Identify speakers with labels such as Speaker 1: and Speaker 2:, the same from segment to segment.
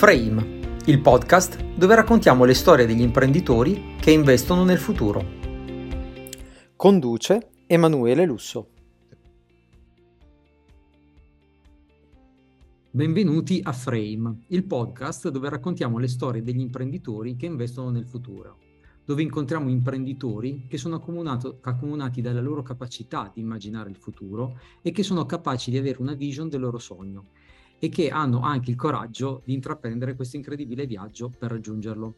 Speaker 1: Frame, il podcast dove raccontiamo le storie degli imprenditori che investono nel futuro. Conduce Emanuele Lusso. Benvenuti a Frame, il podcast dove raccontiamo le storie degli imprenditori che investono nel futuro, dove incontriamo imprenditori che sono accomunati dalla loro capacità di immaginare il futuro e che sono capaci di avere una vision del loro sogno e che hanno anche il coraggio di intraprendere questo incredibile viaggio per raggiungerlo.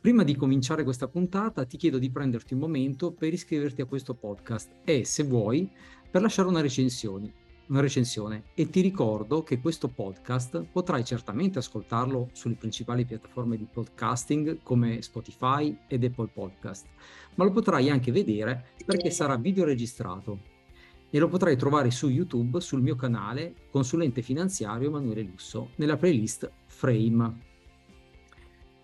Speaker 1: Prima di cominciare questa puntata ti chiedo di prenderti un momento per iscriverti a questo podcast e, se vuoi, per lasciare una recensione, una recensione. E ti ricordo che questo podcast potrai certamente ascoltarlo sulle principali piattaforme di podcasting come Spotify ed Apple Podcast, ma lo potrai anche vedere perché sarà video registrato e lo potrai trovare su YouTube sul mio canale Consulente Finanziario Emanuele Lusso nella playlist Frame.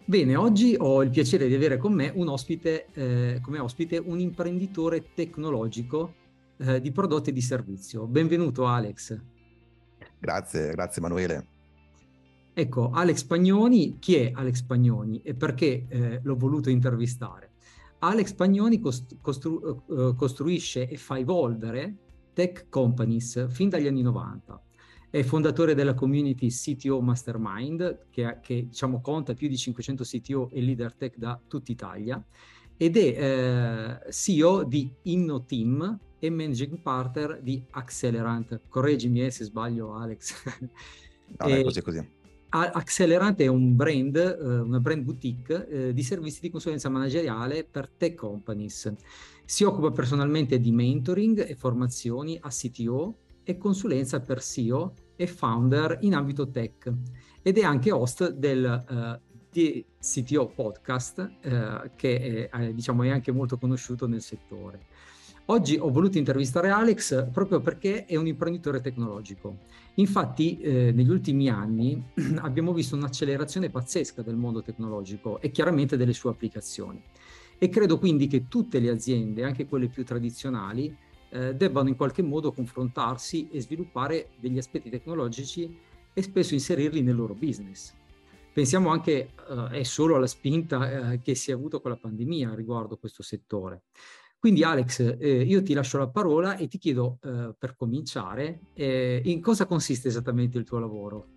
Speaker 1: Bene, oggi ho il piacere di avere con me un ospite, eh, come ospite un imprenditore tecnologico eh, di prodotti e di servizio. Benvenuto Alex.
Speaker 2: Grazie, grazie Emanuele.
Speaker 1: Ecco, Alex Pagnoni, chi è Alex Pagnoni e perché eh, l'ho voluto intervistare? Alex Pagnoni costru- costru- uh, costruisce e fa evolvere tech companies fin dagli anni 90. È fondatore della community CTO Mastermind, che, che diciamo, conta più di 500 CTO e leader tech da tutta Italia, ed è eh, CEO di InnoTeam e managing partner di Accelerant. Correggimi eh, se sbaglio, Alex.
Speaker 2: No, è così, così.
Speaker 1: Accelerant è un brand, eh, una brand boutique eh, di servizi di consulenza manageriale per tech companies. Si occupa personalmente di mentoring e formazioni a CTO e consulenza per CEO e founder in ambito tech ed è anche host del uh, CTO podcast uh, che è, diciamo, è anche molto conosciuto nel settore. Oggi ho voluto intervistare Alex proprio perché è un imprenditore tecnologico. Infatti, eh, negli ultimi anni abbiamo visto un'accelerazione pazzesca del mondo tecnologico e chiaramente delle sue applicazioni. E credo quindi che tutte le aziende, anche quelle più tradizionali, eh, debbano in qualche modo confrontarsi e sviluppare degli aspetti tecnologici e spesso inserirli nel loro business. Pensiamo anche eh, solo alla spinta eh, che si è avuto con la pandemia riguardo questo settore. Quindi Alex, eh, io ti lascio la parola e ti chiedo eh, per cominciare eh, in cosa consiste esattamente il tuo lavoro.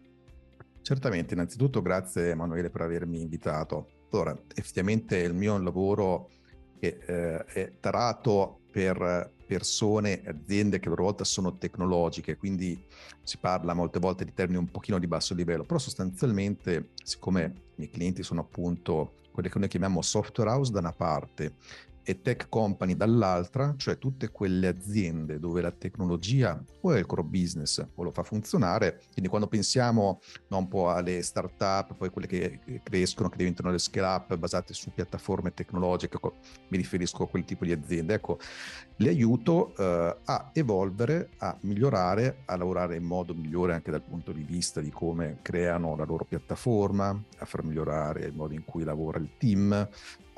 Speaker 2: Certamente, innanzitutto grazie Emanuele per avermi invitato. Allora, effettivamente il mio lavoro è, eh, è tarato per persone, aziende che a loro volta sono tecnologiche, quindi si parla molte volte di termini un pochino di basso livello, però sostanzialmente, siccome i miei clienti sono appunto quelle che noi chiamiamo software house da una parte e tech company dall'altra, cioè tutte quelle aziende dove la tecnologia o è il core business o lo fa funzionare. Quindi quando pensiamo no, un po' alle start-up, poi quelle che crescono, che diventano le scale-up basate su piattaforme tecnologiche, mi riferisco a quel tipo di aziende, ecco, le aiuto eh, a evolvere, a migliorare, a lavorare in modo migliore anche dal punto di vista di come creano la loro piattaforma, a far migliorare il modo in cui lavora il team,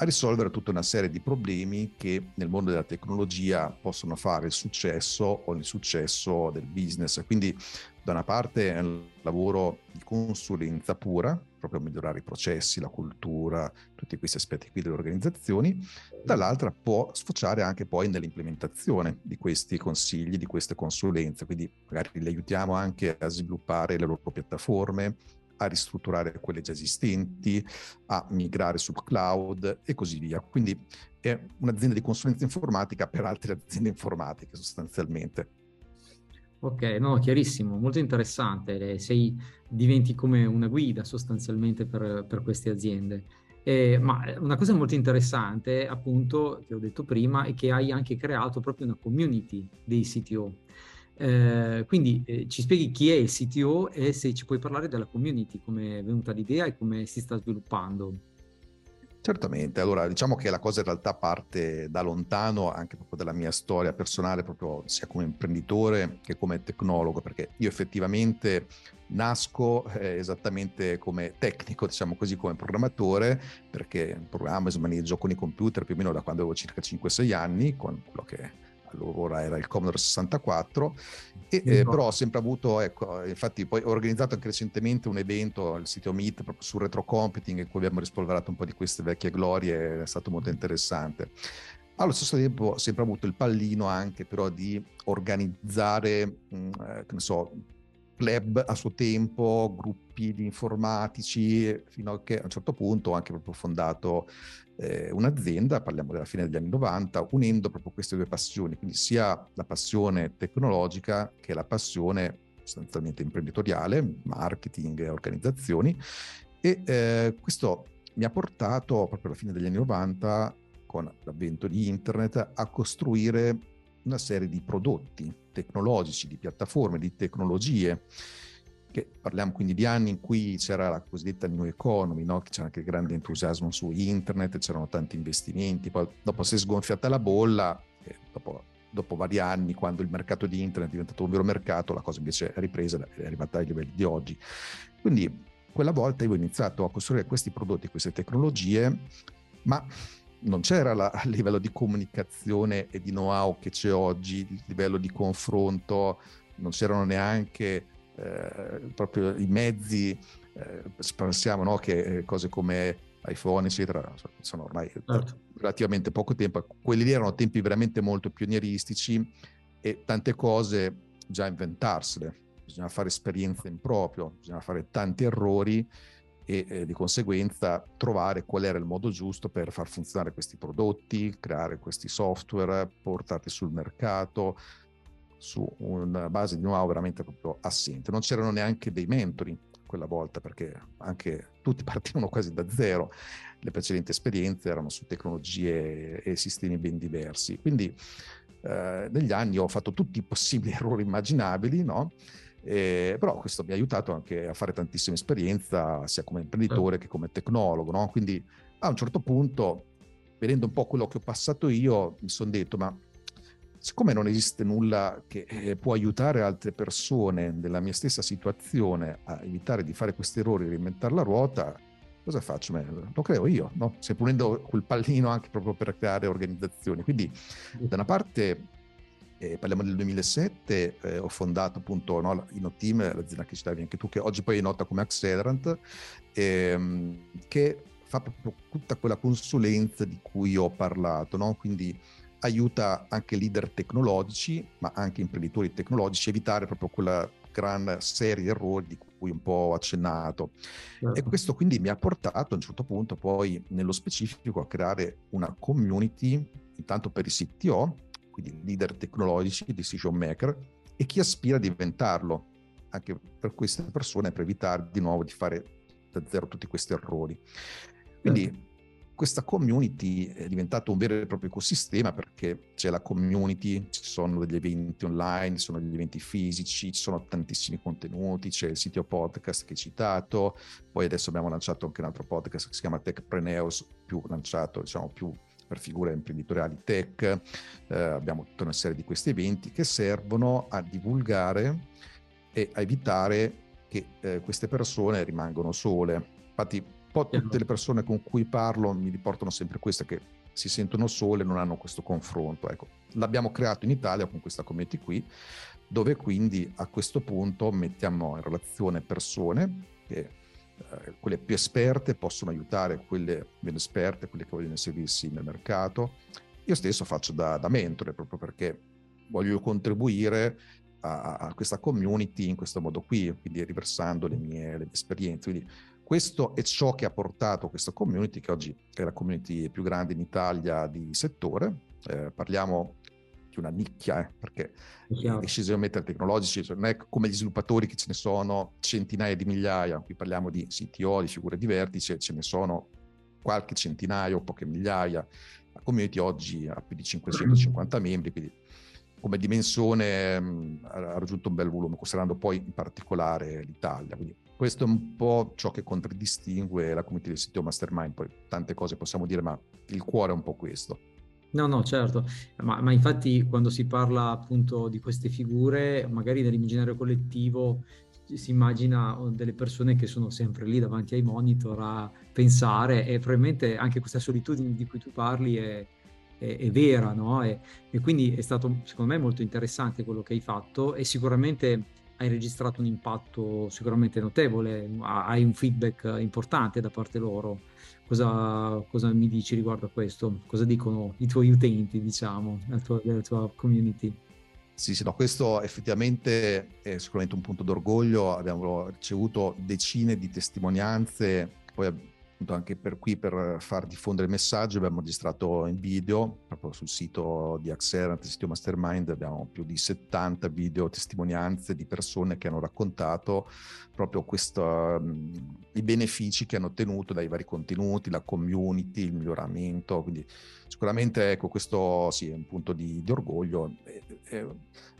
Speaker 2: a risolvere tutta una serie di problemi che nel mondo della tecnologia possono fare il successo o l'insuccesso del business. Quindi da una parte è un lavoro di consulenza pura, proprio migliorare i processi, la cultura, tutti questi aspetti qui delle organizzazioni, dall'altra può sfociare anche poi nell'implementazione di questi consigli, di queste consulenze, quindi magari li aiutiamo anche a sviluppare le loro piattaforme, a ristrutturare quelle già esistenti, a migrare sul cloud e così via. Quindi è un'azienda di consulenza informatica per altre aziende informatiche sostanzialmente.
Speaker 1: Ok, no, chiarissimo, molto interessante. Sei, diventi come una guida sostanzialmente per, per queste aziende. Eh, ma una cosa molto interessante, appunto, che ho detto prima, è che hai anche creato proprio una community dei CTO. Eh, quindi eh, ci spieghi chi è il CTO e se ci puoi parlare della community, come è venuta l'idea e come si sta sviluppando.
Speaker 2: Certamente, allora diciamo che la cosa in realtà parte da lontano anche proprio dalla mia storia personale, proprio sia come imprenditore che come tecnologo, perché io effettivamente nasco eh, esattamente come tecnico, diciamo così, come programmatore, perché programma e maneggio con i computer più o meno da quando avevo circa 5-6 anni, con quello che allora era il Commodore 64, e, eh, però ho sempre avuto, ecco, infatti poi ho organizzato anche recentemente un evento al sito Meet proprio su retrocomputing in cui abbiamo rispolverato un po' di queste vecchie glorie, è stato molto interessante. Allo stesso tempo ho sempre avuto il pallino anche però di organizzare, mh, mm, eh, che ne so, club a suo tempo, gruppi di informatici, fino a che a un certo punto ho anche proprio fondato eh, un'azienda, parliamo della fine degli anni 90, unendo proprio queste due passioni, quindi sia la passione tecnologica che la passione sostanzialmente imprenditoriale, marketing organizzazioni. E eh, questo mi ha portato proprio alla fine degli anni 90, con l'avvento di internet, a costruire una serie di prodotti tecnologici, di piattaforme, di tecnologie che parliamo quindi di anni in cui c'era la cosiddetta new economy, no? c'era anche grande entusiasmo su internet, c'erano tanti investimenti, poi dopo si è sgonfiata la bolla, dopo, dopo, vari anni, quando il mercato di internet è diventato un vero mercato, la cosa invece è ripresa, è arrivata ai livelli di oggi. Quindi quella volta io ho iniziato a costruire questi prodotti, queste tecnologie, ma non c'era la, il livello di comunicazione e di know-how che c'è oggi, il livello di confronto, non c'erano neanche eh, proprio i mezzi, eh, pensiamo no, che eh, cose come iPhone, eccetera, sono ormai certo. relativamente poco tempo. Quelli lì erano tempi veramente molto pionieristici e tante cose già inventarsele. Bisogna fare esperienze in proprio, bisogna fare tanti errori e eh, di conseguenza trovare qual era il modo giusto per far funzionare questi prodotti, creare questi software, portarli sul mercato, su una base di know-how veramente proprio assente. Non c'erano neanche dei mentori quella volta perché anche tutti partivano quasi da zero. Le precedenti esperienze erano su tecnologie e sistemi ben diversi. Quindi eh, negli anni ho fatto tutti i possibili errori immaginabili, no? Eh, però questo mi ha aiutato anche a fare tantissima esperienza sia come imprenditore che come tecnologo, no? Quindi a un certo punto, vedendo un po' quello che ho passato io, mi sono detto, ma siccome non esiste nulla che eh, può aiutare altre persone nella mia stessa situazione a evitare di fare questi errori, reinventare la ruota, cosa faccio? Lo creo io, no? sempre unendo quel pallino anche proprio per creare organizzazioni. Quindi da una parte eh, parliamo del 2007, eh, ho fondato appunto no, InnoTeam, l'azienda che citavi anche tu, che oggi poi è nota come Accelerant, ehm, che fa proprio tutta quella consulenza di cui ho parlato, no? quindi aiuta anche leader tecnologici, ma anche imprenditori tecnologici a evitare proprio quella gran serie di errori di cui un po' ho accennato. Certo. E questo quindi mi ha portato a un certo punto poi nello specifico a creare una community intanto per i CTO, quindi leader tecnologici, decision maker, e chi aspira a diventarlo, anche per queste persone per evitare di nuovo di fare da zero tutti questi errori. Quindi certo questa community è diventato un vero e proprio ecosistema perché c'è la community, ci sono degli eventi online, ci sono degli eventi fisici, ci sono tantissimi contenuti, c'è il sito podcast che hai citato, poi adesso abbiamo lanciato anche un altro podcast che si chiama Techpreneus, più lanciato diciamo più per figure imprenditoriali tech, eh, abbiamo tutta una serie di questi eventi che servono a divulgare e a evitare che eh, queste persone rimangano sole. Infatti po' tutte le persone con cui parlo mi riportano sempre questo, che si sentono sole non hanno questo confronto. Ecco, l'abbiamo creato in Italia con questa community qui, dove quindi a questo punto mettiamo in relazione persone che eh, quelle più esperte possono aiutare quelle meno esperte, quelle che vogliono inserirsi nel mercato. Io stesso faccio da, da mentore proprio perché voglio contribuire a, a, questa community in questo modo qui, quindi riversando le mie, le mie esperienze. Quindi questo è ciò che ha portato questa community, che oggi è la community più grande in Italia di settore. Eh, parliamo di una nicchia, eh, perché i decision maker tecnologici cioè non è come gli sviluppatori che ce ne sono centinaia di migliaia, qui parliamo di CTO, di figure di vertice, ce ne sono qualche centinaio, poche migliaia. La community oggi ha più di 550 membri, quindi come dimensione mh, ha raggiunto un bel volume, considerando poi in particolare l'Italia. Quindi questo è un po' ciò che contraddistingue la community del sito Mastermind, poi tante cose possiamo dire, ma il cuore è un po' questo.
Speaker 1: No, no, certo, ma, ma, infatti quando si parla appunto di queste figure, magari nell'immaginario collettivo si immagina delle persone che sono sempre lì davanti ai monitor a pensare e probabilmente anche questa solitudine di cui tu parli è, è, è vera, no? E, e, quindi è stato secondo me molto interessante quello che hai fatto e sicuramente hai registrato un impatto sicuramente notevole, hai un feedback importante da parte loro. Cosa, cosa mi dici riguardo a questo? Cosa dicono i tuoi utenti, diciamo, la tua, la tua community?
Speaker 2: Sì, sì, no, questo effettivamente è sicuramente un punto d'orgoglio. Abbiamo ricevuto decine di testimonianze, poi appunto anche per qui per far diffondere il messaggio abbiamo registrato in video proprio sul sito di Accelerant, il sito Mastermind, abbiamo più di 70 video testimonianze di persone che hanno raccontato proprio questo, i benefici che hanno ottenuto dai vari contenuti, la community, il miglioramento, quindi sicuramente ecco questo sì è un punto di, di orgoglio. È, è,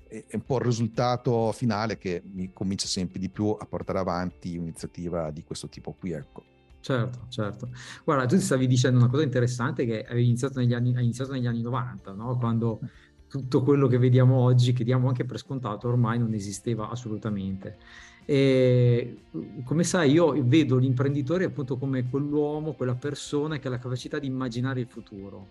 Speaker 2: è un po' il risultato finale che mi convince sempre di più a portare avanti un'iniziativa di questo tipo qui, ecco.
Speaker 1: Certo, certo. Guarda, tu stavi dicendo una cosa interessante che avevi iniziato negli anni, hai iniziato negli anni 90, no? quando tutto quello che vediamo oggi, che diamo anche per scontato, ormai non esisteva assolutamente. E come sai, io vedo l'imprenditore appunto come quell'uomo, quella persona che ha la capacità di immaginare il futuro.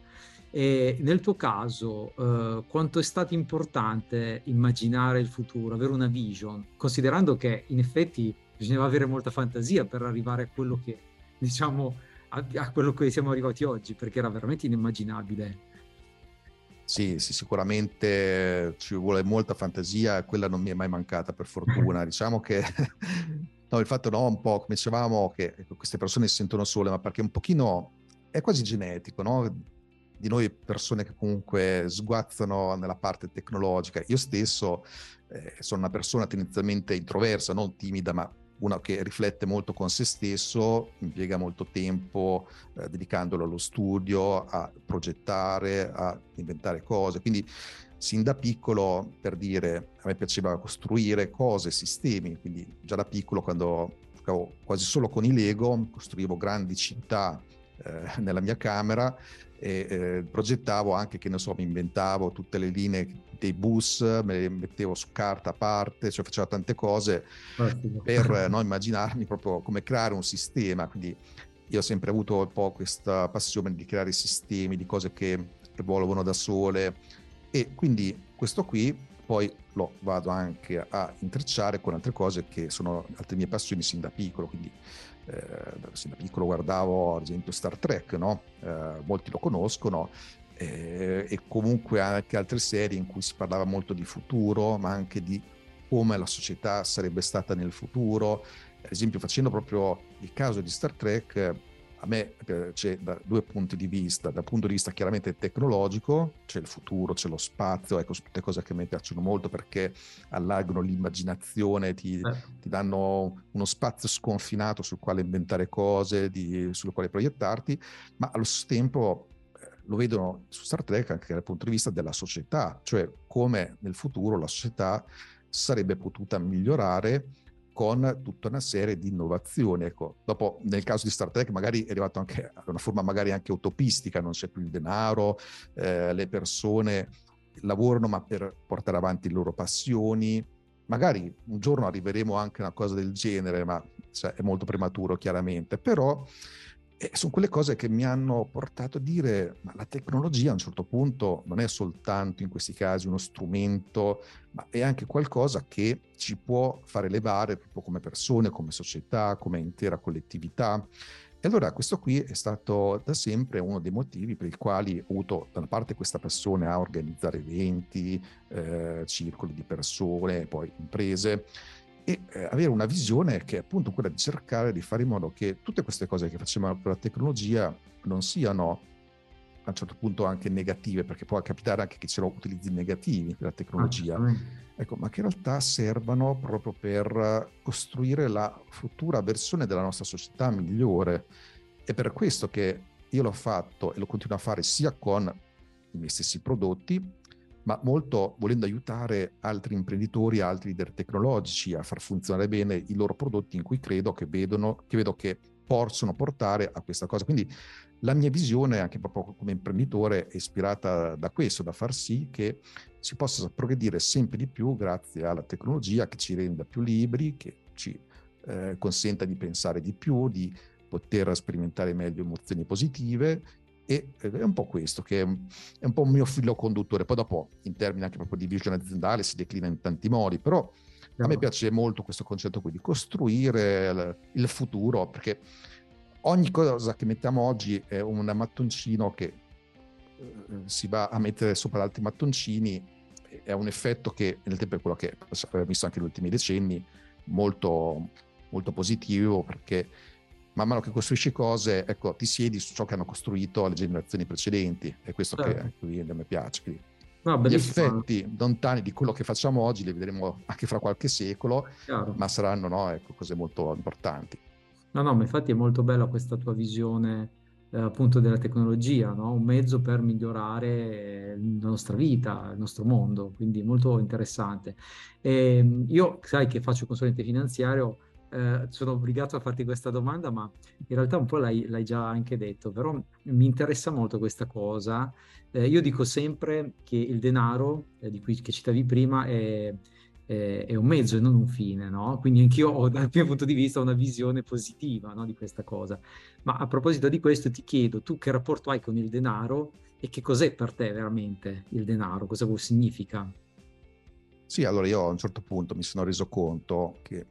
Speaker 1: E nel tuo caso, eh, quanto è stato importante immaginare il futuro, avere una vision, considerando che in effetti bisognava avere molta fantasia per arrivare a quello che diciamo, a, a quello che siamo arrivati oggi, perché era veramente inimmaginabile.
Speaker 2: Sì, sì, sicuramente ci vuole molta fantasia quella non mi è mai mancata per fortuna. diciamo che no, il fatto no, un po' come dicevamo che queste persone si sentono sole, ma perché un pochino è quasi genetico, no? Di noi persone che comunque sguazzano nella parte tecnologica. Io stesso eh, sono una persona tendenzialmente introversa, non timida, ma una che riflette molto con se stesso, impiega molto tempo eh, dedicandolo allo studio, a progettare, a inventare cose. Quindi sin da piccolo, per dire, a me piaceva costruire cose, sistemi, quindi già da piccolo quando giocavo quasi solo con i Lego, costruivo grandi città eh, nella mia camera e eh, progettavo anche, che ne so, mi inventavo tutte le linee dei bus, me le mettevo su carta a parte, cioè facevo tante cose Ottimo. per no, immaginarmi proprio come creare un sistema. Quindi io ho sempre avuto un po' questa passione di creare sistemi, di cose che evolvono da sole e quindi questo qui poi lo vado anche a intrecciare con altre cose che sono altre mie passioni sin da piccolo, quindi eh, sin da piccolo guardavo ad esempio Star Trek, no? eh, molti lo conoscono, eh, e comunque anche altre serie in cui si parlava molto di futuro, ma anche di come la società sarebbe stata nel futuro. Ad esempio, facendo proprio il caso di Star Trek, a me c'è da due punti di vista, dal punto di vista chiaramente tecnologico, c'è il futuro, c'è lo spazio, ecco, tutte cose che a me piacciono molto perché allargano l'immaginazione, ti, eh. ti danno uno spazio sconfinato sul quale inventare cose, di, sul quale proiettarti, ma allo stesso tempo lo vedono su Star Trek anche dal punto di vista della società, cioè come nel futuro la società sarebbe potuta migliorare con tutta una serie di innovazioni. Ecco, dopo nel caso di Star Trek magari è arrivato anche a una forma magari anche utopistica, non c'è più il denaro, eh, le persone lavorano ma per portare avanti le loro passioni. Magari un giorno arriveremo anche a una cosa del genere, ma cioè, è molto prematuro chiaramente, però e sono quelle cose che mi hanno portato a dire, ma la tecnologia a un certo punto non è soltanto in questi casi uno strumento, ma è anche qualcosa che ci può fare elevare proprio come persone, come società, come intera collettività. E allora questo qui è stato da sempre uno dei motivi per i quali ho avuto da una parte questa passione a organizzare eventi, eh, circoli di persone, poi imprese, e eh, avere una visione che è appunto quella di cercare di fare in modo che tutte queste cose che facciamo con la tecnologia non siano a un certo punto anche negative, perché può capitare anche che ce lo utilizzi negativi della tecnologia, ah, ecco, ma che in realtà servano proprio per costruire la futura versione della nostra società migliore. È per questo che io l'ho fatto e lo continuo a fare sia con i miei stessi prodotti, ma molto volendo aiutare altri imprenditori, altri leader tecnologici a far funzionare bene i loro prodotti in cui credo che vedono, che vedo che possono portare a questa cosa. Quindi la mia visione, anche proprio come imprenditore, è ispirata da questo, da far sì che si possa progredire sempre di più grazie alla tecnologia che ci renda più liberi, che ci eh, consenta di pensare di più, di poter sperimentare meglio emozioni positive e è un po' questo che è un, po' un mio filo conduttore. Poi dopo, in termini anche proprio di visione aziendale, si declina in tanti modi, però a me piace molto questo concetto qui di costruire il, futuro, perché ogni cosa che mettiamo oggi è un mattoncino che eh, si va a mettere sopra altri mattoncini, è un effetto che nel tempo è quello che abbiamo visto anche negli ultimi decenni, molto, molto positivo, perché man mano che costruisci cose, ecco, ti siedi su ciò che hanno costruito le generazioni precedenti, è questo certo. che a me piace. Quindi, no, gli effetti lontani di quello che facciamo oggi li vedremo anche fra qualche secolo, Chiaro. ma saranno no, ecco, cose molto importanti.
Speaker 1: No, no, ma infatti è molto bella questa tua visione eh, appunto della tecnologia, no? un mezzo per migliorare la nostra vita, il nostro mondo, quindi molto interessante. E ehm, io, sai che faccio consulente finanziario, eh, sono obbligato a farti questa domanda, ma in realtà un po' l'hai, l'hai già anche detto, però mi interessa molto questa cosa. Eh, io dico sempre che il denaro, eh, di cui che citavi prima, è, è, è, un mezzo e non un fine, no? Quindi anch'io ho, dal mio punto di vista, una visione positiva no, di questa cosa. Ma a proposito di questo, ti chiedo, tu che rapporto hai con il denaro e che cos'è per te veramente il denaro? Cosa significa?
Speaker 2: Sì, allora io a un certo punto mi sono reso conto che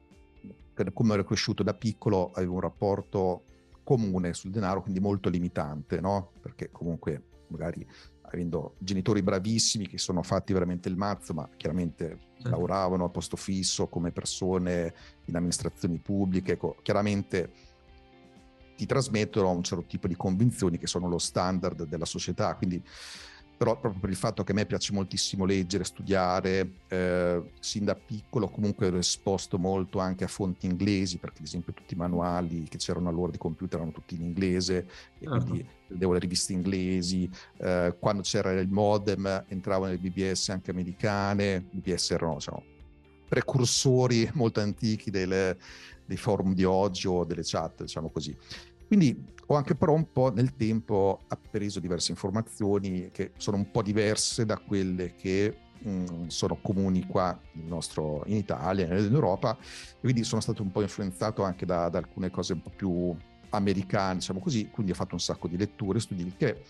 Speaker 2: come ero cresciuto da piccolo avevo un rapporto comune sul denaro, quindi molto limitante, no? Perché comunque magari avendo genitori bravissimi che sono fatti veramente il mazzo, ma chiaramente certo. lavoravano a posto fisso come persone in amministrazioni pubbliche, ecco, chiaramente ti trasmettono un certo tipo di convinzioni che sono lo standard della società, quindi però proprio per il fatto che a me piace moltissimo leggere, studiare, eh, sin da piccolo comunque ero esposto molto anche a fonti inglesi, perché ad esempio tutti i manuali che c'erano allora di computer erano tutti in inglese, e uh-huh. quindi leggevo le riviste inglesi, eh, quando c'era il modem entravo nelle BBS anche americane, BBS erano diciamo, precursori molto antichi delle, dei forum di oggi o delle chat, diciamo così. Quindi ho anche però un po' nel tempo appreso diverse informazioni che sono un po' diverse da quelle che mh, mm, sono comuni qua nostro, in Italia e in Europa, quindi sono stato un po' influenzato anche da, da, alcune cose un po' più americane, diciamo così, quindi ho fatto un sacco di letture, studi che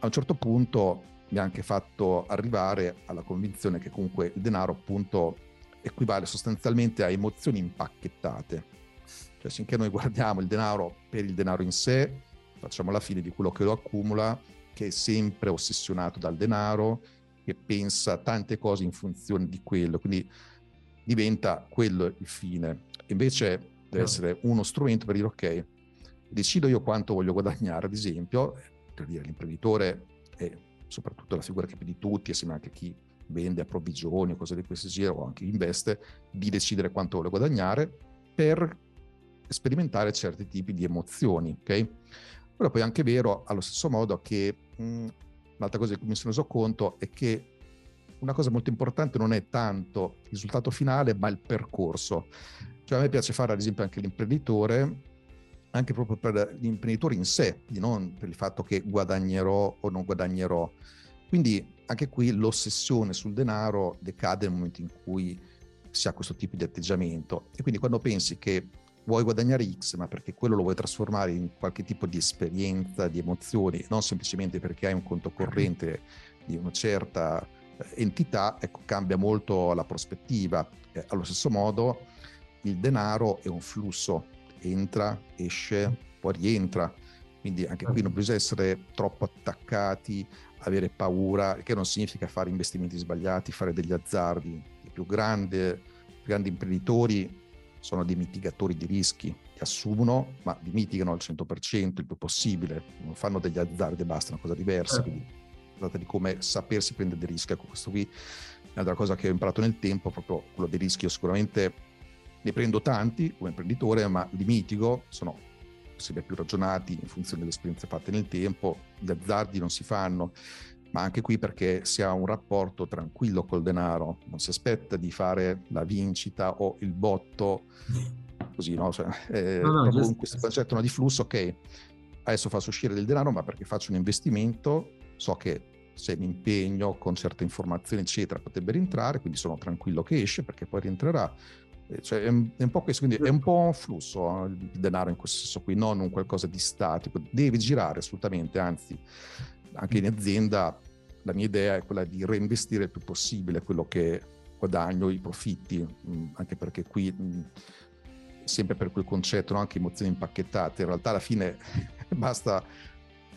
Speaker 2: a un certo punto mi ha anche fatto arrivare alla convinzione che comunque il denaro appunto equivale sostanzialmente a emozioni impacchettate cioè, finché noi guardiamo il denaro per il denaro in sé, facciamo la fine di quello che lo accumula, che è sempre ossessionato dal denaro, che pensa tante cose in funzione di quello, quindi diventa quello il fine. Invece deve essere uno strumento per dire ok, decido io quanto voglio guadagnare, ad esempio, per dire l'imprenditore è soprattutto la figura che più di tutti, assieme anche a chi vende a provvigioni o cose di questo genere, o anche investe, di decidere quanto vuole guadagnare per sperimentare certi tipi di emozioni, ok? Però poi è anche vero allo stesso modo che mh, mm, un'altra cosa di cui mi sono reso conto è che una cosa molto importante non è tanto il risultato finale, ma il percorso. Cioè a me piace fare ad esempio anche l'imprenditore, anche proprio per l'imprenditore in sé, non per il fatto che guadagnerò o non guadagnerò. Quindi anche qui l'ossessione sul denaro decade nel momento in cui si ha questo tipo di atteggiamento. E quindi quando pensi che vuoi guadagnare X, ma perché quello lo vuoi trasformare in qualche tipo di esperienza, di emozioni, non semplicemente perché hai un conto corrente di una certa eh, entità, ecco, cambia molto la prospettiva. Eh, allo stesso modo, il denaro è un flusso, entra, esce, poi rientra. Quindi anche qui non bisogna essere troppo attaccati, avere paura, che non significa fare investimenti sbagliati, fare degli azzardi. I più grandi, grandi imprenditori sono dei mitigatori di rischi che assumono, ma li mitigano al 100% il più possibile, non fanno degli azzardi e basta, è una cosa diversa. Quindi tratta di come sapersi prendere dei rischi. Ecco, questo qui è un'altra cosa che ho imparato nel tempo, proprio quello dei rischi. Io sicuramente ne prendo tanti come imprenditore, ma li mitigo, sono sempre più ragionati in funzione delle esperienze fatte nel tempo, gli azzardi non si fanno. Ma anche qui perché si ha un rapporto tranquillo col denaro, non si aspetta di fare la vincita o il botto, così, no? Cioè, eh, no, no, just... questo concetto no, di flusso, ok, adesso faccio uscire del denaro, ma perché faccio un investimento, so che se mi impegno con certe informazioni, eccetera, potrebbe rientrare, quindi sono tranquillo che esce perché poi rientrerà. Eh, cioè, è, un, è, un po' questo, quindi è un po' un flusso eh, il denaro in questo senso qui, non un qualcosa di statico. Deve girare assolutamente, anzi, anche in azienda la mia idea è quella di reinvestire il più possibile quello che guadagno, i profitti, mm, anche perché qui mm, sempre per quel concetto, no? anche emozioni impacchettate, in realtà alla fine basta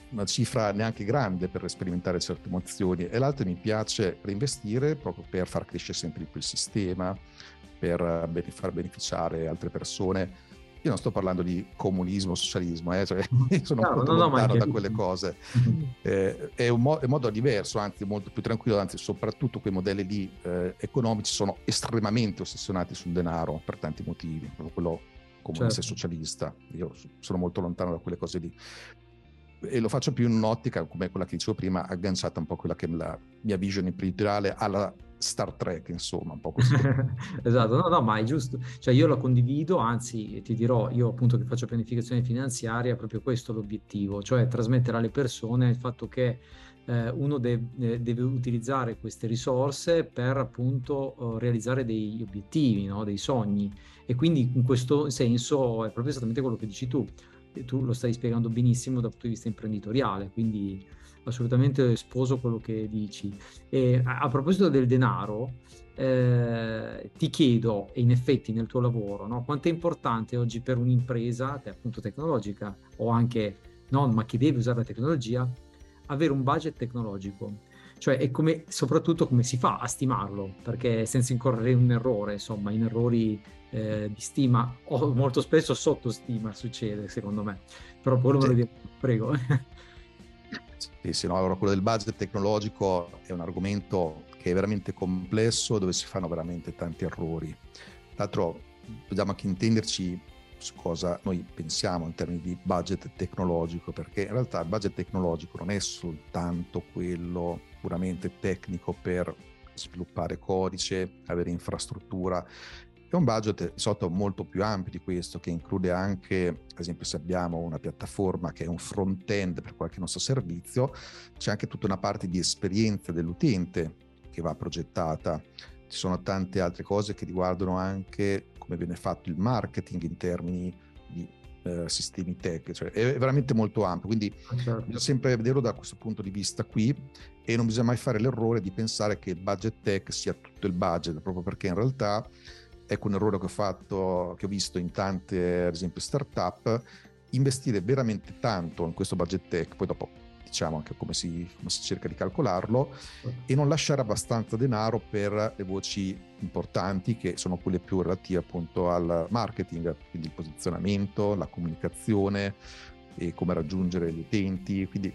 Speaker 2: una cifra neanche grande per sperimentare certe emozioni e l'altro mi piace reinvestire proprio per far crescere sempre di più il sistema, per eh, far beneficiare altre persone io non sto parlando di comunismo, socialismo, eh? cioè, sono no, molto no, lontano no, da quelle cose. Eh, è, un mo- è, un modo diverso, anzi molto più tranquillo, anzi soprattutto quei modelli lì eh, economici sono estremamente ossessionati sul denaro per tanti motivi, quello comunista certo. e socialista. Io sono molto lontano da quelle cose lì. E lo faccio più in un'ottica, come quella che dicevo prima, agganciata un po' a quella che è la mia vision imprenditoriale alla Star Trek, insomma, un po' così.
Speaker 1: esatto, no, no, ma è giusto. Cioè io lo condivido, anzi ti dirò, io appunto che faccio pianificazione finanziaria, è proprio questo l'obiettivo, cioè trasmettere alle persone il fatto che eh, uno de- eh, deve utilizzare queste risorse per appunto uh, realizzare degli obiettivi, no? dei sogni. E quindi in questo senso è proprio esattamente quello che dici tu. Tu lo stai spiegando benissimo dal punto di vista imprenditoriale, quindi assolutamente sposo quello che dici. E a, a proposito del denaro, eh, ti chiedo, e in effetti nel tuo lavoro, no, quanto è importante oggi per un'impresa, appunto tecnologica, o anche non, ma che deve usare la tecnologia, avere un budget tecnologico? Cioè, è come, soprattutto come si fa a stimarlo, perché senza incorrere in un errore, insomma, in errori eh, di stima, o molto spesso sottostima succede, secondo me. Però poi lo volevo dire, prego.
Speaker 2: Sì, sì, no, allora quello del budget tecnologico è un argomento che è veramente complesso, dove si fanno veramente tanti errori. Tra l'altro dobbiamo anche intenderci su cosa noi pensiamo in termini di budget tecnologico, perché in realtà il budget tecnologico non è soltanto quello puramente tecnico per sviluppare codice, avere infrastruttura, è un budget sotto molto più ampio di questo, che include anche, ad esempio, se abbiamo una piattaforma che è un front-end per qualche nostro servizio, c'è anche tutta una parte di esperienza dell'utente che va progettata. Ci sono tante altre cose che riguardano anche come viene fatto il marketing in termini di eh, sistemi tech, cioè è veramente molto ampio, quindi ah, certo. bisogna sempre vederlo da questo punto di vista qui e non bisogna mai fare l'errore di pensare che il budget tech sia tutto il budget, proprio perché in realtà ecco un errore che ho fatto, che ho visto in tante, ad esempio, startup, investire veramente tanto in questo budget tech, poi dopo diciamo anche come si, come si cerca di calcolarlo, e non lasciare abbastanza denaro per le voci importanti che sono quelle più relative appunto al marketing, quindi il posizionamento, la comunicazione e come raggiungere gli utenti. Quindi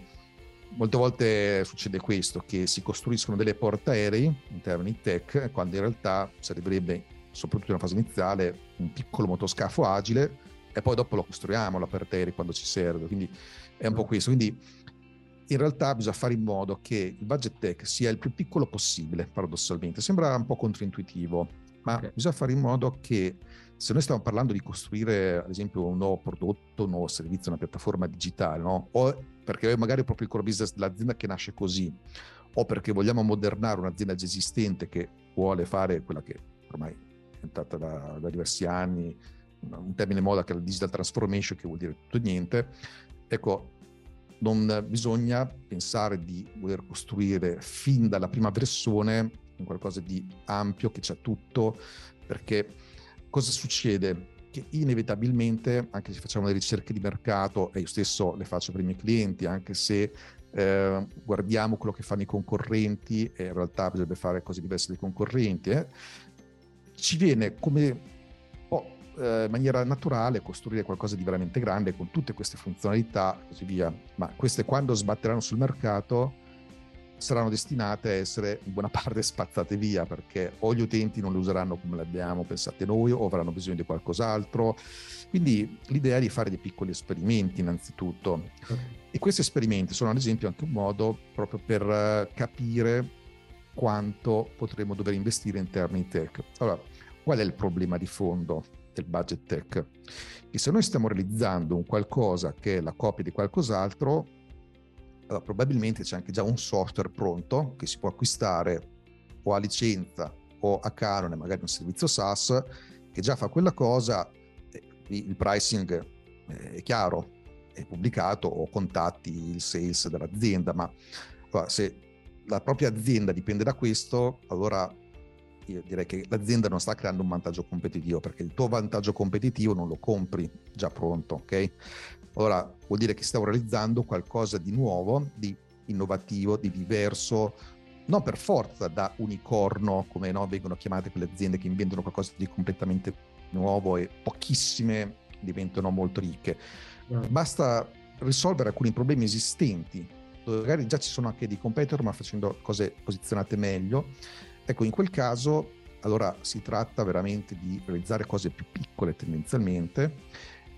Speaker 2: molte volte succede questo, che si costruiscono delle portaerei in termini tech, quando in realtà servirebbe soprattutto in una fase iniziale, un piccolo motoscafo agile e poi dopo lo costruiamo l'aperteri quando ci serve. Quindi è un po' questo. Quindi in realtà bisogna fare in modo che il budget tech sia il più piccolo possibile, paradossalmente. Sembra un po' controintuitivo, ma okay. bisogna fare in modo che se noi stiamo parlando di costruire, ad esempio, un nuovo prodotto, un nuovo servizio, una piattaforma digitale, no? o perché magari è proprio il core business dell'azienda che nasce così, o perché vogliamo modernare un'azienda già esistente che vuole fare quella che ormai inventata da, da diversi anni, un termine moda che è la digital transformation, che vuol dire tutto e niente. Ecco, non bisogna pensare di voler costruire fin dalla prima versione qualcosa di ampio che c'è tutto, perché cosa succede? Che inevitabilmente, anche se facciamo le ricerche di mercato, e io stesso le faccio per i miei clienti, anche se eh, guardiamo quello che fanno i concorrenti, e in realtà bisogna fare cose diverse dai concorrenti, eh, ci viene come eh, in maniera naturale costruire qualcosa di veramente grande con tutte queste funzionalità e così via. Ma queste quando sbatteranno sul mercato saranno destinate a essere in buona parte spazzate via perché o gli utenti non le useranno come le abbiamo pensate noi o avranno bisogno di qualcos'altro. Quindi l'idea è di fare dei piccoli esperimenti innanzitutto. E questi esperimenti sono ad esempio anche un modo proprio per eh, capire quanto potremo dover investire in termini tech. Allora, qual è il problema di fondo del budget tech? Che se noi stiamo realizzando un qualcosa che è la copia di qualcos'altro, allora, probabilmente c'è anche già un software pronto che si può acquistare o a licenza o a canone, magari un servizio SaaS, che già fa quella cosa, il pricing è chiaro, è pubblicato o contatti il sales dell'azienda, ma allora, se la propria azienda dipende da questo, allora io direi che l'azienda non sta creando un vantaggio competitivo perché il tuo vantaggio competitivo non lo compri già pronto, ok? Allora vuol dire che stiamo realizzando qualcosa di nuovo, di innovativo, di diverso, non per forza da unicorno, come no, vengono chiamate quelle aziende che inventano qualcosa di completamente nuovo e pochissime diventano molto ricche. Basta risolvere alcuni problemi esistenti, magari già ci sono anche dei competitor, ma facendo cose posizionate meglio. Ecco, in quel caso, allora si tratta veramente di realizzare cose più piccole tendenzialmente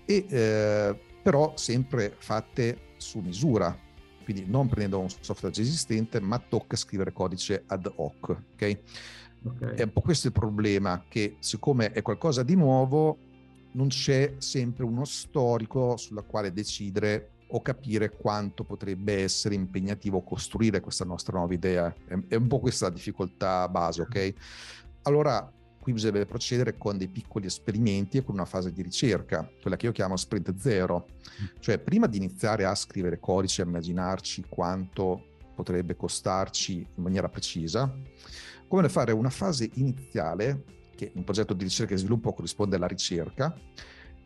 Speaker 2: e eh, però sempre fatte su misura, quindi non prendendo un software già esistente, ma tocca scrivere codice ad hoc. Okay? Okay. È un po' questo il problema, che siccome è qualcosa di nuovo, non c'è sempre uno storico sulla quale decidere o capire quanto potrebbe essere impegnativo costruire questa nostra nuova idea. È, un po' questa la difficoltà base, ok? Allora, qui bisogna procedere con dei piccoli esperimenti e con una fase di ricerca, quella che io chiamo sprint zero. Cioè, prima di iniziare a scrivere codice, a immaginarci quanto potrebbe costarci in maniera precisa, come fare una fase iniziale, che un progetto di ricerca e sviluppo corrisponde alla ricerca,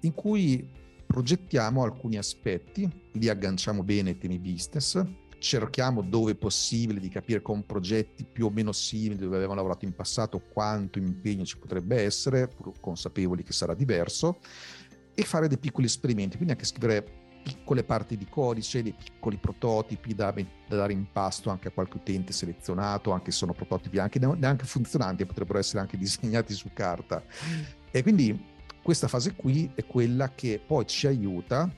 Speaker 2: in cui progettiamo alcuni aspetti, li agganciamo bene ai temi business, cerchiamo dove possibile di capire con progetti più o meno simili dove avevamo lavorato in passato quanto impegno ci potrebbe essere, pur consapevoli che sarà diverso, e fare dei piccoli esperimenti, quindi anche scrivere piccole parti di codice, dei piccoli prototipi da, da dare in pasto anche a qualche utente selezionato, anche se sono prototipi anche, neanche funzionanti, potrebbero essere anche disegnati su carta. E quindi questa fase qui è quella che poi ci aiuta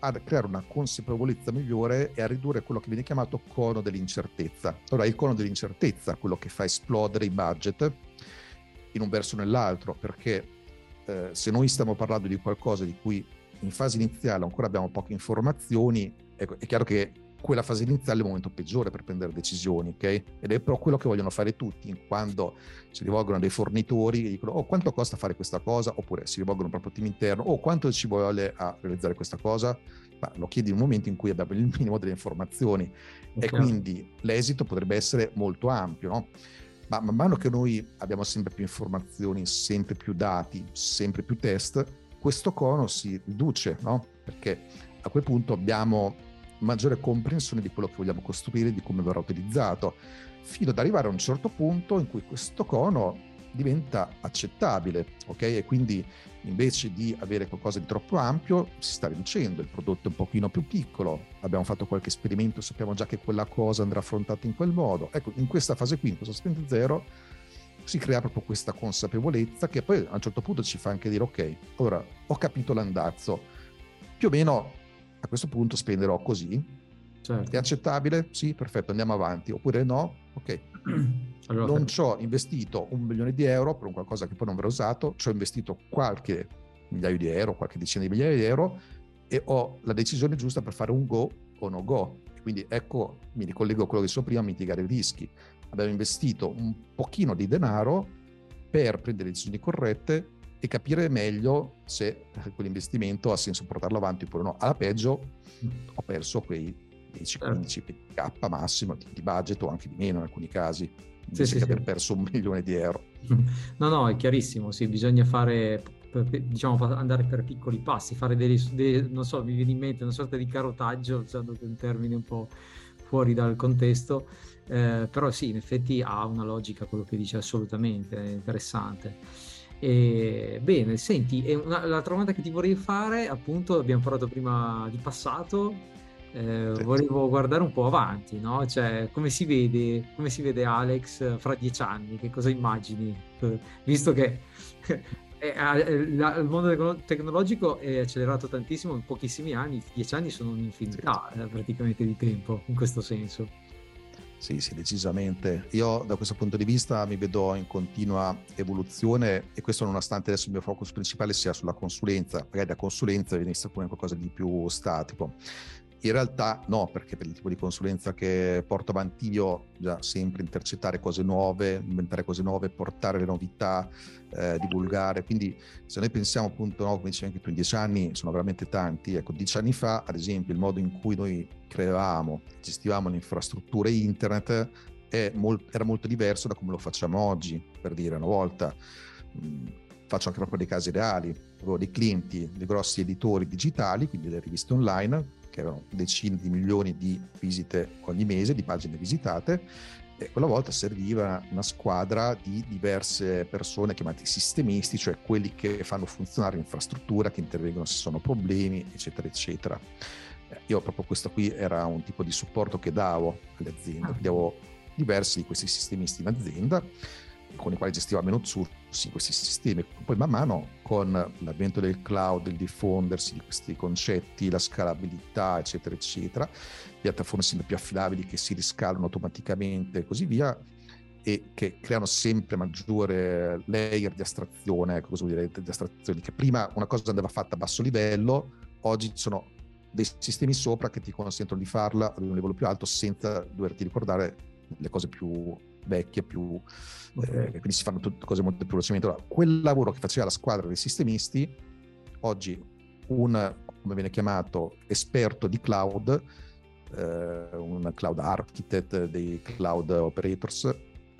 Speaker 2: a creare una consapevolezza migliore e a ridurre quello che viene chiamato cono dell'incertezza. Allora, il cono dell'incertezza, quello che fa esplodere i budget in un verso o nell'altro, perché eh, se noi stiamo parlando di qualcosa di cui in fase iniziale ancora abbiamo poche informazioni, ecco, è chiaro che quella fase iniziale è il momento peggiore per prendere decisioni, ok? Ed è però quello che vogliono fare tutti, quando si rivolgono a dei fornitori e dicono oh quanto costa fare questa cosa, oppure si rivolgono proprio al team interno, oh quanto ci vuole a realizzare questa cosa, ma lo chiedi in un momento in cui abbiamo il minimo delle informazioni okay. e quindi l'esito potrebbe essere molto ampio, no? Ma man mano che noi abbiamo sempre più informazioni, sempre più dati, sempre più test, questo cono si riduce, no? Perché a quel punto abbiamo maggiore comprensione di quello che vogliamo costruire, di come verrà utilizzato, fino ad arrivare a un certo punto in cui questo cono diventa accettabile, ok? E quindi invece di avere qualcosa di troppo ampio si sta riducendo, il prodotto è un pochino più piccolo, abbiamo fatto qualche esperimento, sappiamo già che quella cosa andrà affrontata in quel modo. Ecco, in questa fase qui, in questo sprint zero, si crea proprio questa consapevolezza che poi a un certo punto ci fa anche dire ok, ora ho capito l'andazzo, più o meno a questo punto spenderò così. Certo. È accettabile? Sì, perfetto, andiamo avanti. Oppure no? Ok. Allora, non ci ho investito un milione di euro per un qualcosa che poi non verrà usato, ci ho investito qualche migliaio di euro, qualche decina di migliaia di euro e ho la decisione giusta per fare un go o no go. Quindi ecco, mi ricollego a quello che dicevo prima, mitigare i rischi. Abbiamo investito un pochino di denaro per prendere decisioni corrette e capire meglio se quell'investimento ha senso portarlo avanti oppure no. Alla peggio mm. ho perso quei 10-15 certo. k massimo di, budget o anche di meno in alcuni casi, invece sì, che sì, aver perso un milione di euro.
Speaker 1: No, no, è chiarissimo, sì, bisogna fare, diciamo, andare per piccoli passi, fare dei, dei non so, mi viene in mente una sorta di carotaggio, usando un termine un po' fuori dal contesto, eh, però sì, in effetti ha una logica quello che dice assolutamente, è interessante. E, bene, senti, una, l'altra domanda che ti vorrei fare, appunto, abbiamo parlato prima di passato, Eh, volevo guardare un po' avanti, no? Cioè, come si vede, come si vede Alex fra dieci anni? Che cosa immagini? Visto che il mondo tecnologico è accelerato tantissimo in pochissimi anni, dieci anni sono un'infinità. Eh, praticamente di tempo in questo senso.
Speaker 2: Sì, sì, decisamente. Io da questo punto di vista mi vedo in continua evoluzione e questo nonostante adesso il mio focus principale sia sulla consulenza, magari la consulenza vista come qualcosa di più statico. In realtà no, perché per il tipo di consulenza che porto avanti io, già sempre intercettare cose nuove, inventare cose nuove, portare le novità, eh, divulgare. Quindi se noi pensiamo appunto, no, come dicevi anche tu, in dieci anni sono veramente tanti. Ecco, dieci anni fa, ad esempio, il modo in cui noi creavamo, gestivamo le infrastrutture internet molt- era molto diverso da come lo facciamo oggi. Per dire, una volta mh, mm, faccio anche proprio dei casi reali, avevo dei clienti, dei grossi editori digitali, quindi le riviste online, che erano decine di milioni di visite ogni mese, di pagine visitate, e quella volta serviva una squadra di diverse persone chiamate sistemisti, cioè quelli che fanno funzionare l'infrastruttura, che intervengono se sono problemi, eccetera, eccetera. Eh, io proprio questo qui era un tipo di supporto che davo alle aziende, quindi avevo diversi di questi sistemisti in azienda con i quali gestivamo in outsourcing questi sistemi. Poi man mano con l'avvento del cloud, il diffondersi di questi concetti, la scalabilità, eccetera, eccetera, piattaforme sempre più affidabili che si riscalano automaticamente e così via, e che creano sempre maggiore layer di astrazione, ecco cosa vuol dire di astrazione, che prima una cosa andava fatta a basso livello, oggi ci sono dei sistemi sopra che ti consentono di farla ad un livello più alto senza doverti ricordare le cose più vecchie, più, eh, quindi si fanno tutte cose molto più velocemente. Allora, quel lavoro che faceva la squadra dei sistemisti, oggi un, come viene chiamato, esperto di cloud, eh, un cloud architect dei cloud operators,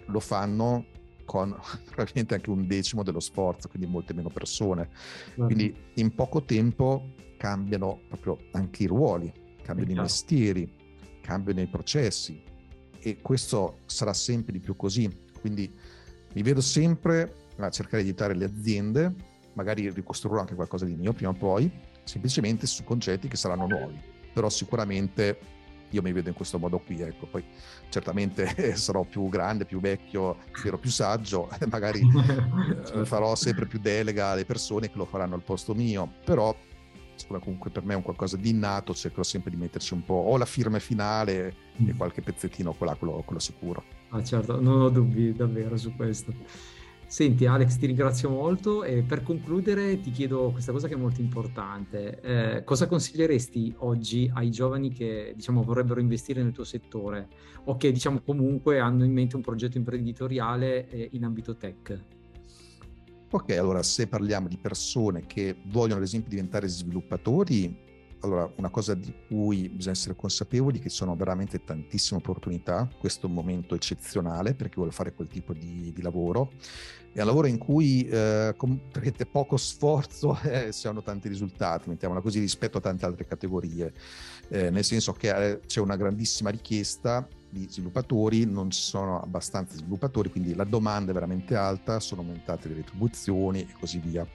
Speaker 2: lo fanno con probabilmente anche un decimo dello sforzo, quindi molte meno persone. Uh-huh. Quindi in poco tempo cambiano proprio anche i ruoli, cambiano i mestieri, cambiano i processi, e questo sarà sempre di più così. Quindi mi vedo sempre a cercare di aiutare le aziende, magari ricostruirò anche qualcosa di mio prima o poi, semplicemente su concetti che saranno nuovi. Però sicuramente io mi vedo in questo modo qui, ecco, poi certamente sarò più grande, più vecchio, spero più saggio, magari certo. farò sempre più delega alle persone che lo faranno al posto mio, però siccome comunque per me è un qualcosa di innato, cerco sempre di metterci un po' o la firma finale mm. e qualche pezzettino qua, quello, quello sicuro.
Speaker 1: Ah certo, non ho dubbi davvero su questo. Senti Alex, ti ringrazio molto e per concludere ti chiedo questa cosa che è molto importante. Eh, cosa consiglieresti oggi ai giovani che diciamo, vorrebbero investire nel tuo settore o che diciamo, comunque hanno in mente un progetto imprenditoriale eh, in ambito tech?
Speaker 2: Ok, allora se parliamo di persone che vogliono ad esempio diventare sviluppatori, allora una cosa di cui bisogna essere consapevoli è che sono veramente tantissime opportunità, questo è un momento eccezionale per chi vuole fare quel tipo di, di lavoro, è un lavoro in cui eh, con poco sforzo eh, si hanno tanti risultati, mettiamola così, rispetto a tante altre categorie, eh, nel senso che eh, c'è una grandissima richiesta di sviluppatori, non ci sono abbastanza sviluppatori, quindi la domanda è veramente alta, sono aumentate le retribuzioni e così via.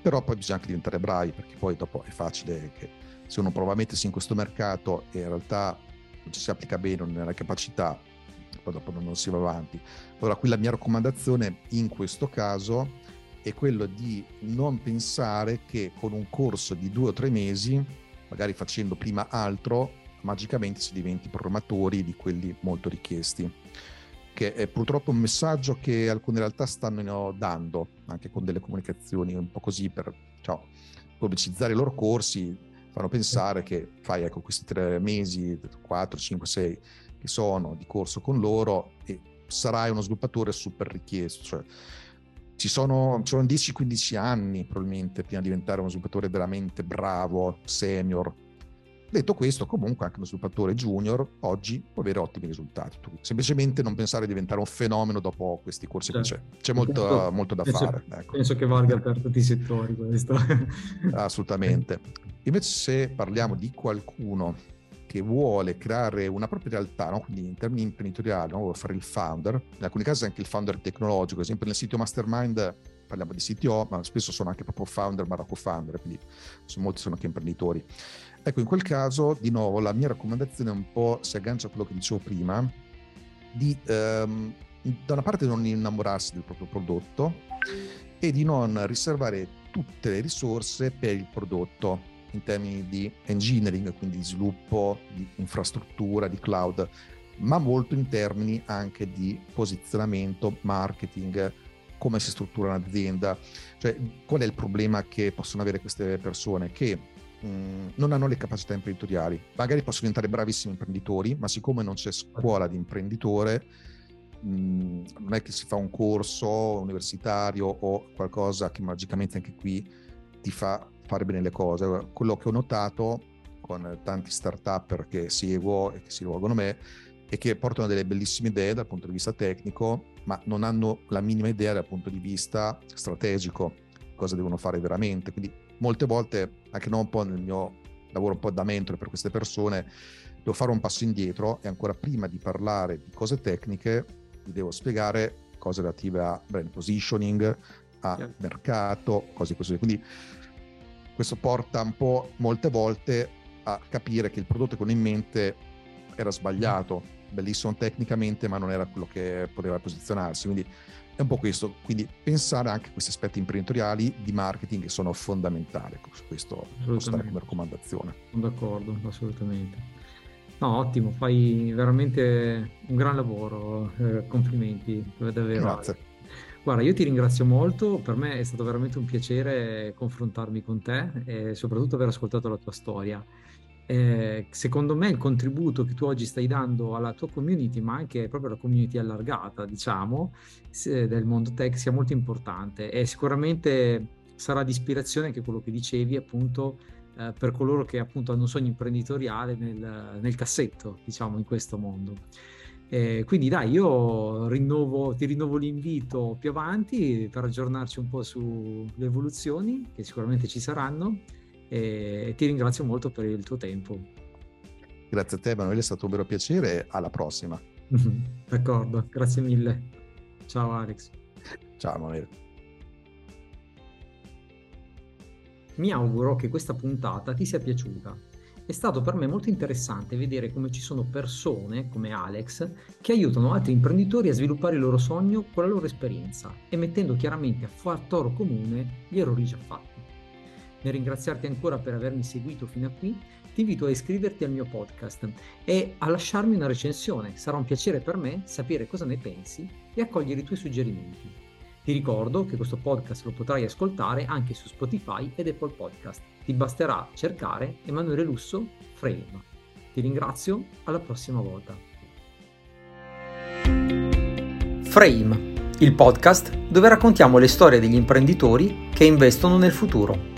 Speaker 2: Però poi bisogna anche diventare bravi, perché poi dopo è facile che se uno prova a mettersi in questo mercato e in realtà non ci si applica bene, non ha la capacità, poi dopo non si va avanti. Allora qui la mia raccomandazione in questo caso è quello di non pensare che con un corso di due o tre mesi, magari facendo prima altro, magicamente si diventi programmatori di quelli molto richiesti che è purtroppo un messaggio che alcune realtà stanno dando anche con delle comunicazioni un po' così per ciao, pubblicizzare i loro corsi fanno pensare che fai ecco, questi tre mesi, 4, 5, 6 che sono di corso con loro e sarai uno sviluppatore super richiesto. Cioè, ci sono, ci sono 10-15 anni probabilmente prima di diventare uno sviluppatore veramente bravo, senior, Detto questo, comunque anche uno sviluppatore junior oggi può avere ottimi risultati. semplicemente non pensare di diventare un fenomeno dopo questi corsi certo. che c'è. C'è molto, penso, molto da
Speaker 1: penso,
Speaker 2: fare.
Speaker 1: Ecco. Penso che valga per tutti i settori questo.
Speaker 2: Assolutamente. Invece se parliamo di qualcuno che vuole creare una propria realtà, no? quindi in termini imprenditoriali, no? fare il founder, in alcuni casi anche il founder tecnologico, ad esempio nel sito Mastermind parliamo di CTO, ma spesso sono anche proprio founder ma co-founder, quindi sono, molti sono anche imprenditori. Ecco, in quel caso, di nuovo, la mia raccomandazione un po' si aggancia a quello che dicevo prima, di ehm, da una parte non innamorarsi del proprio prodotto e di non riservare tutte le risorse per il prodotto in termini di engineering, quindi di sviluppo, di infrastruttura, di cloud, ma molto in termini anche di posizionamento, marketing, come si struttura un'azienda. Cioè, qual è il problema che possono avere queste persone? Che mm, non hanno le capacità imprenditoriali. Magari possono diventare bravissimi imprenditori, ma siccome non c'è scuola di imprenditore, mm, non è che si fa un corso universitario o qualcosa che magicamente anche qui ti fa fare bene le cose. Quello che ho notato con tanti start-up che seguo e che si rivolgono a me è che portano delle bellissime idee dal punto di vista tecnico, ma non hanno la minima idea dal punto di vista strategico, cosa devono fare veramente. Quindi molte volte, anche non un po' nel mio lavoro un po' da mentore per queste persone, devo fare un passo indietro e ancora prima di parlare di cose tecniche, vi devo spiegare cose relative a brand positioning, a yeah. mercato, cose così. Quindi questo porta un po' molte volte a capire che il prodotto che ho in mente era sbagliato, bellissimo tecnicamente, ma non era quello che poteva posizionarsi. Quindi è un po' questo. Quindi pensare anche a questi aspetti imprenditoriali di marketing che sono fondamentali. Ecco, questo stare come raccomandazione.
Speaker 1: Sono d'accordo, assolutamente. No, ottimo, fai veramente un gran lavoro, eh, complimenti, davvero.
Speaker 2: Grazie.
Speaker 1: Guarda, io ti ringrazio molto, per me è stato veramente un piacere confrontarmi con te e soprattutto aver ascoltato la tua storia. Eh, secondo me il contributo che tu oggi stai dando alla tua community, ma anche proprio alla community allargata, diciamo, del mondo tech sia molto importante e sicuramente sarà di ispirazione anche quello che dicevi appunto eh, per coloro che appunto hanno un sogno imprenditoriale nel, nel cassetto, diciamo, in questo mondo. Eh, quindi dai, io rinnovo, ti rinnovo l'invito più avanti per aggiornarci un po' sulle evoluzioni, che sicuramente ci saranno, e ti ringrazio molto per il tuo tempo.
Speaker 2: Grazie a te Emanuele, è stato un vero piacere alla prossima.
Speaker 1: D'accordo, grazie mille. Ciao Alex.
Speaker 2: Ciao Emanuele.
Speaker 1: Mi auguro che questa puntata ti sia piaciuta è stato per me molto interessante vedere come ci sono persone come Alex che aiutano altri imprenditori a sviluppare il loro sogno con la loro esperienza e mettendo chiaramente a fattore comune gli errori già fatti. Nel ringraziarti ancora per avermi seguito fino a qui, ti invito a iscriverti al mio podcast e a lasciarmi una recensione. Sarà un piacere per me sapere cosa ne pensi e accogliere i tuoi suggerimenti. Ti ricordo che questo podcast lo potrai ascoltare anche su Spotify ed Apple Podcast. Ti basterà cercare Emanuele Lusso Frame. Ti ringrazio, alla prossima volta. Frame, il podcast dove raccontiamo le storie degli imprenditori che investono nel futuro.